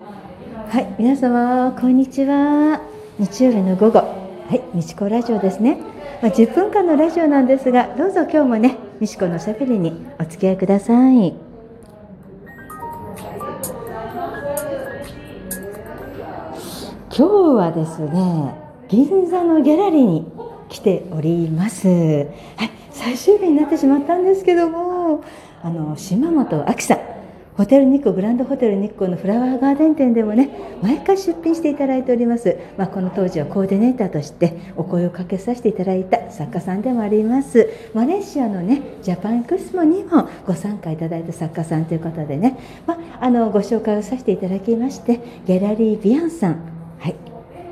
はい、皆様こんにちは。日曜日の午後、はい、みちこラジオですね。まあ、10分間のラジオなんですが、どうぞ今日もね、みちこのしゃべりにお付き合いください。今日はですね、銀座のギャラリーに来ております。はい、最終日になってしまったんですけども、あの島本亜紀さん。ホテル日光グランドホテル日光のフラワーガーデン店でもね毎回出品していただいております、まあ、この当時はコーディネーターとしてお声をかけさせていただいた作家さんでもあります。マレーシアのねジャパンクスポにもご参加いただいた作家さんということでね、まあ、あのご紹介をさせていただきましてギャラリービアンさんはい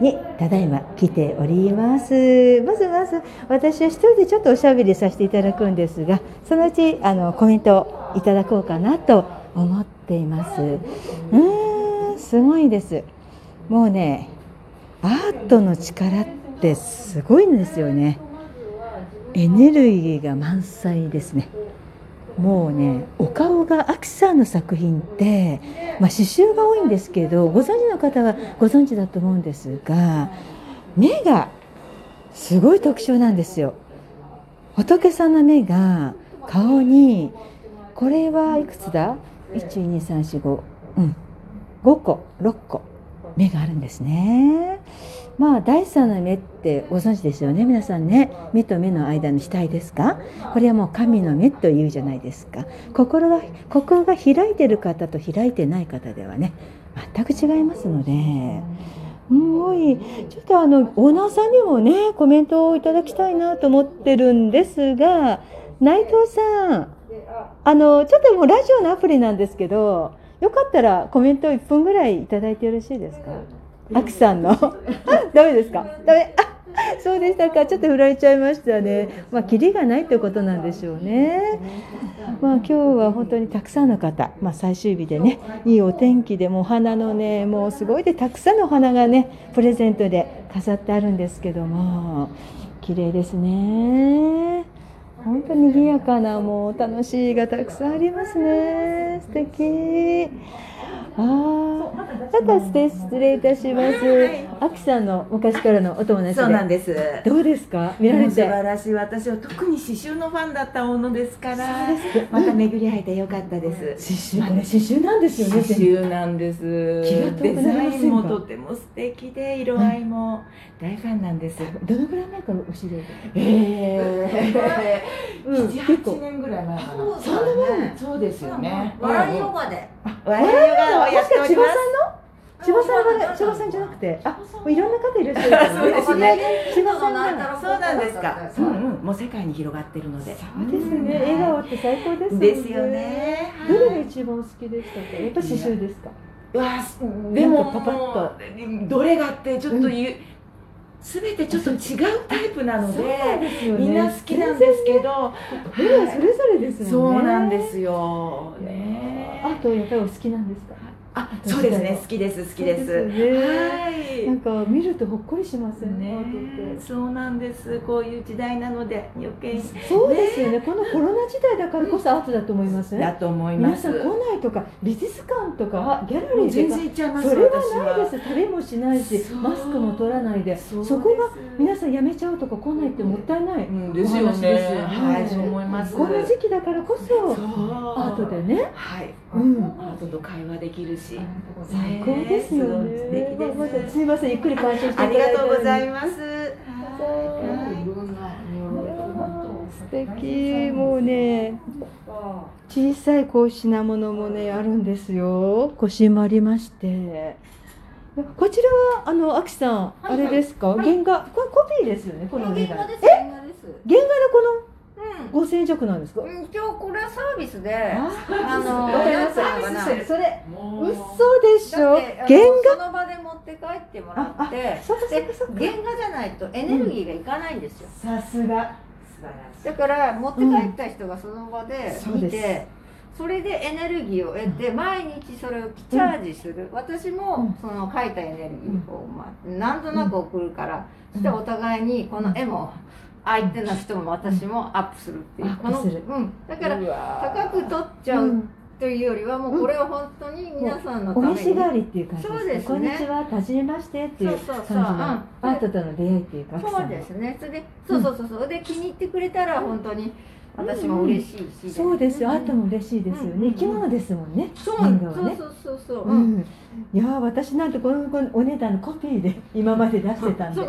にただいま来ております。まずまず私は一人でちょっとおしゃべりさせていただくんですがそのうちあのコメントをいただこうかなと思っています。うーんすごいです。もうねアートの力ってすごいんですよね。エネルギーが満載ですね。もうねお顔がアキさんの作品って、まあ、刺繍が多いんですけどご存知の方はご存知だと思うんですが目がすごい特徴なんですよ。仏さんの目が顔にこれはいくつだ？12345うん。5個6個。目があるんですね。まあ第三の目ってご存知ですよね。皆さんね目と目の間の額ですか？これはもう神の目というじゃないですか。心が心が開いてる方と開いてない方ではね全く違いますので。すごい。ちょっとあのオーナーさんにもねコメントをいただきたいなと思ってるんですが内藤さん。あのちょっともうラジオのアプリなんですけどよかったらコメント1分ぐらいいただいてよろしいですか？アキさんの。ダメですか？ダメ。あそうでしたか。ちょっと振られちゃいましたね。まあキリがないってことなんでしょうね。まあ今日は本当にたくさんの方、まあ、最終日でねいいお天気でもうお花のねもうすごいでたくさんのお花がねプレゼントで飾ってあるんですけども。綺麗ですね本当に賑やかなもう楽しいがたくさんありますね。素敵。ああただ失礼いたします。あきさんの昔からのお友達で。そうなんです。どうですか？見られ素て晴らしい。私は特に刺繍のファンだったものですから。また巡り会えてよかったです。刺繍これ刺繍なんですよね刺繍なんです。デザインもとても素敵で、色合いも大ファンなんです。どのぐらい前からお知り合いええうん。七八年ぐらい前かな。そそうですよね。笑いヨガで。笑いヨガをやっております。千葉さんが千葉さんじゃなくて。あもういろんな方いらっしゃるからそうですね。千葉さんがそうなんですか。うんうん。もう世界に広がってるので。そうです。ね笑顔って最高です。です。よね。どれが一番好きでしたかやっぱ刺繍です。かうわでもパパッとどれがってちょっと言う、す。べてちょっと違うタイプなのでみんな好きなんです。けど、それぞれです。ねそうなんです。よねあとやっぱりお好きなんです。かあそうですね。好きです好きです。はい。なんか見るとほっこりしますよねそうなんです。こういう時代なので余計に。そうですよね。このコロナ時代だからこそアートだと思いますだと思います。皆さん来ないとか美術館とかギャラリー全然行っちゃいますそれは私ないです。食べもしないしマスクも取らないで。そこが皆さんやめちゃうとか来ないってもったいない、うんですよお話ですよね。はいそう思います。この時期だからこそアートでね。はい。うん。アートと会話できるし最高ですよね。すごい素敵です。すいませんゆっくり鑑賞してありがとうございす。ます。素敵。もうね小さいこう品物もねあるんですよ。腰もありまして。こちらはあのあきさんあれですか、原画？これコピーですよねこの原画。です。原画です。原画でうん。この5000円弱なんですか、うん今日これはサービスで、ああの わかりそれ嘘でしょ？原その場で持って帰ってもらって、原画じゃないとエネルギーがいかないんですよ。さすが。だから持って帰った人がその場で見て、それでエネルギーを得て毎日それをチャージする、私もその書いたエネルギーを、まあ、なんとなく送るから、そしてお互いにこの絵も相手の人も私もアップするっていう。この、うん、だから高く取っちゃうというよりはもうこれは本当に皆さんのたおめに、召し代わりっていう感じですそうですね。こんにちははじめましてっていうそうそうそう。感じのアートとの出会いっていうかそうですね。それでそうそうそうそう。で気に入ってくれたら本当に私も嬉しいし、そうですよ、ん。アートも嬉しいですよね、うん。うん。生き物ですもんね。そう。ね。そうそうそうそう、ううんん、いやー私なんてこのこのお値段のコピーで 今まで出してたんで。す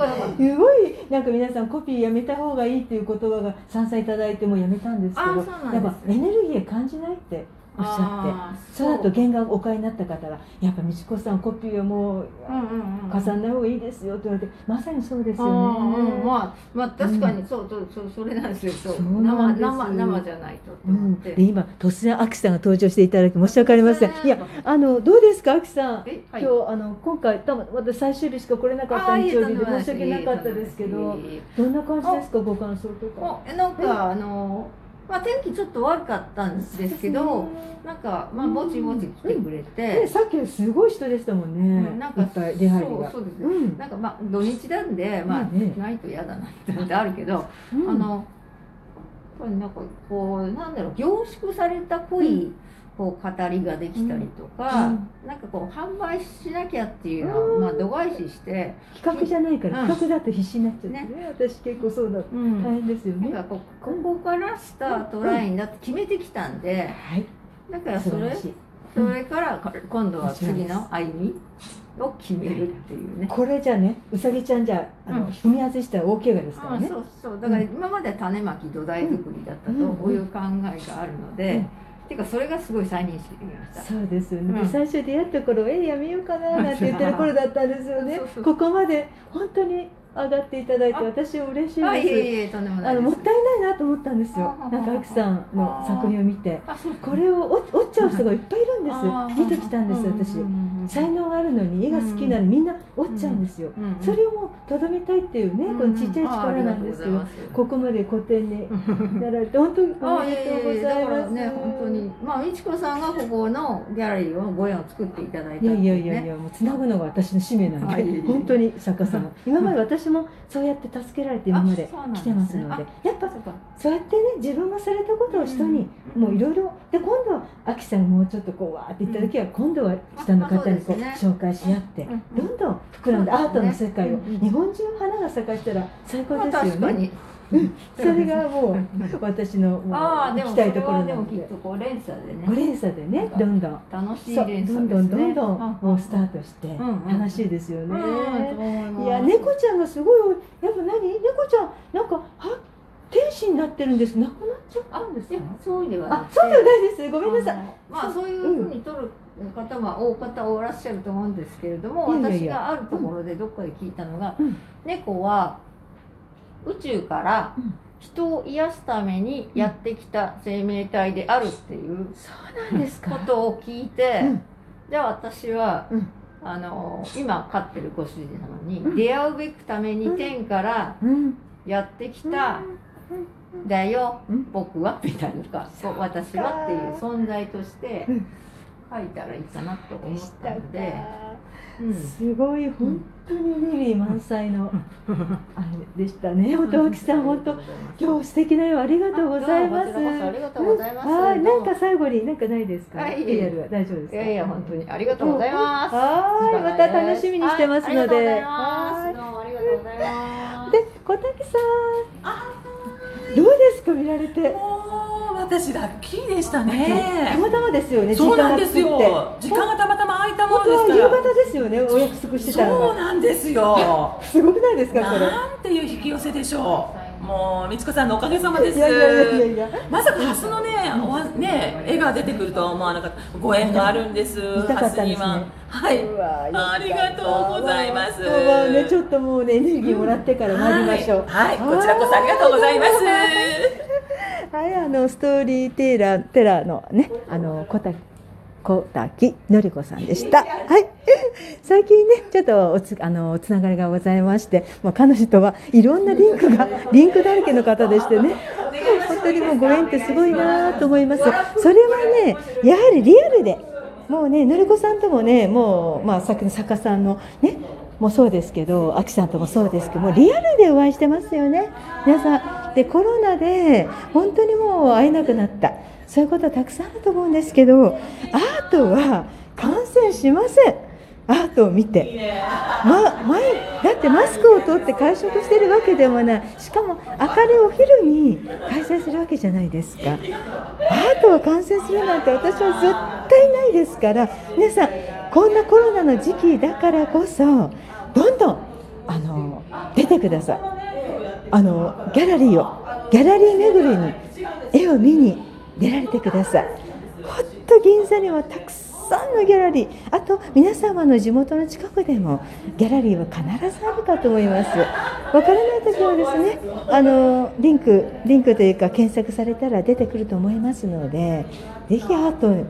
ごいなんか皆さんコピーやめた方がいいっていう言葉が賛成いただいてもうやめたんですけどやっぱエネルギー感じないっておっしゃって。その後原画をお買いになった方がやっぱ美智子さんコピーはもううんうんうん。飾んない方がいいですよって言われてまさにそうですあよーね。うんまあまあ確かにそうそうそうそれなんですよ。そう。生生生じゃないととうん、で今突然アキさんが登場していただき申し訳ありません。いやあのどうですかアキさん？えはい。今日あの今回多分私最終日しか来れなかった日曜日で申し訳なかったです。けどどんな感じですかご感想とか？なんかあのまあ天気ちょっと悪かったんですけどなんかまあぼちぼち来てくれねて、さっきすごい人でしたもんね。うんなんか。そうそうですね。うん。なんかまあ土日なんでまあ、ないと嫌だなってあるけど、うん。あのこれなんかこうなんだろう凝縮された濃い、こう語りができたりとか、うんなんかこう販売しなきゃっていうのを、まあ、度外視して、企画じゃないから、うん企画だと必死になっちゃってねね私結構そうだった。大変ですよね。なんかこうここからスタートラインだって決めてきたんではい。だからそれ。それから今度は次の歩みを決めるっていうね。これじゃねうさぎちゃんじゃあの、うん踏み外したら大怪我ですからね。あそうそうだから今までは種まき土台作りだったと、うんこういう考えがあるので、うんていうかそれがすごい再認識できました。そうですよね、でうん。最初出会った頃えやめようかな なんて言ってる頃だったんですよね。ここまで本当に上がっていただいてあ私は嬉しいあいえですいえとんでもないもったいないなと思ったんですよ。あなんかアキさんの作品を見て。これを折折っちゃう人がいっぱいいるんあです見てきたんです私才能があるのに絵が好きなのにみんな折っちゃうんですよ。それをもうとどめたいっていうねこのちっちゃい力なんですけどここまで古典になられて本当におめでとうございます。ね本当にまあ美智子さんがここのギャラリーをご縁を作っていただいたいやいやいやいねや、もうつなぐのが私の使命なんで、本当に作家様。今まで私もそうやって助けられて今まで来てますので、ねやっぱそうやってね自分がされたことを人に、うん。もういろいろで今度はアキさんがもうちょっとこうわーって言った時は、今度は下の方にこう紹介し合って、うんどんどん膨らんで、アートの世界を、日本中花が咲かしたら最高まあですよね。それがもう私のもう行きたいところはなので。でもきっと。こう連鎖でごね。連鎖でね、どんどん。楽しい連どん鎖ですね。どんどんどんもうスタートして楽しいですよね。うんいや猫ちゃんがすごいやっぱ何？猫ちゃんなんかは天使になってるんです。なくなっちゃったんですか？そういうではそうではないです。ごめんなさい。まあそういうふうに取る方は大方おらっしゃると思うんですけれども私があるところでどっかで聞いたのが、うん。猫は宇宙からうん。人を癒すためにやってきた生命体であるっていうこか。とを聞いて、うん。じゃあ私は、うん。あの今飼ってるご主人なのに、うん。出会うべくためにうん天からうん。やってきた、だよ、うん。僕はみたいなか。私はっていう存在としてうん書いたらいいかなと思っしたかので、うんすごい本当にリリー満載の あれでしたね。本当脇さん本当今日素敵な絵をありがとうございます。ありがとうございます。うんはいどうもなんか最後になんかないですか？はいリアルは。大丈夫ですか？いやいや本当に。ありがとうございます。はいまた楽しみにしてますので。はいはいありがとうございます。どうもありがとうございます。で小竹さん。どうですか見られて？私ラッキーでしたたねまたまですよねそうなんですよ。時間がたまたま空いたものですから。方ですよねお約束してたのそうがなんですよ。すごくないですかこれ。なんていう引き寄せでしょう。もう美智子さんのおかげさまです。いやいやいや まさかハスのね、おわね、絵が出てくるとは思わなかった。ご縁があるんです。見たかったんですね。は。は。い。ありがとうございます。今日はねちょっともうねエネルギーもらってから参りましょう、はい、はい。こちらこそありがとうございます。はい、あのストーリーテイラーテラーのね、あの小滝小滝のりこさんでした。はい、最近ね、ちょっとおつあのつながりがございまして、もう彼女とはいろんなリンクが リンクだらけの方でしてね、本当にもうご縁ってすごいなと思います。それはね、やはりリアルで、もうね、のりこさんともね、もうまあさっきの作家さんのね。もうそうですけど、あきさんともそうですけど、もうリアルでお会いしてますよね。皆さん、でコロナで本当にもう会えなくなった。そういうことはたくさんあると思うんですけどアートは感染しません。アートを見て、ま、毎だってマスクを取って会食してるわけでもない。しかも明るいお昼に開催するわけじゃないですか。アートは感染するなんて私は絶対ないですから。皆さんこんなコロナの時期だからこそどんどんあの出てください。あのギャラリーをギャラリー巡りに絵を見に出られてください。ほんと銀座にはたくさんのギャラリー。あと皆様の地元の近くでもギャラリーは必ずあるかと思います。わからない時はですねあのリンクリンクというか検索されたら出てくると思いますのでぜひアートに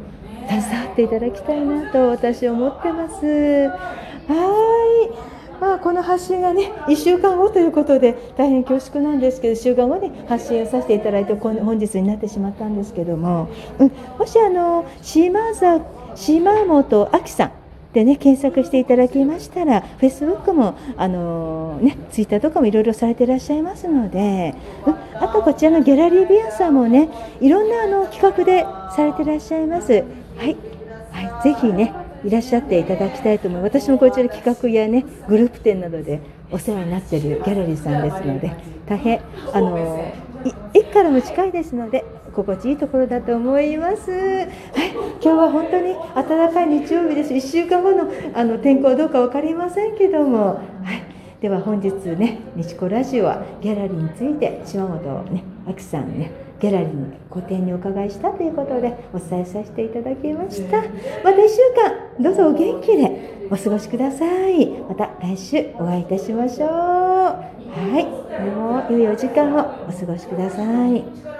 携わっていただきたいなと私は思ってます。はい。まあ、この発信がね1週間後ということで大変恐縮なんですけど1週間後に発信をさせていただいて本日になってしまったんですけども、うん、もしあの島座島本亜紀さんでね検索していただきましたらフェイスブックもあのねツイッターとかもいろいろされていらっしゃいますので、うん、あとこちらのギャラリービアンさんもねいろんなあの企画でされていらっしゃいます。はい、はい、ぜひねいらっしゃっていただきたいと思います私もこちら企画やねグループ展などでお世話になっているギャラリーさんですので大変あの駅からも近いですので心地いいところだと思います。はい、今日は本当に暖かい日曜日です。1週間後のあの天候どうか分かりませんけども、はい、では本日ね、日子ラジオはギャラリーについて島本ね、あきさんね。ギャラリーの個展にお伺いしたということでお伝えさせていただきました。また1週間どうぞお元気でお過ごしください。また来週お会いいたしましょう。はいでも良いお時間をお過ごしください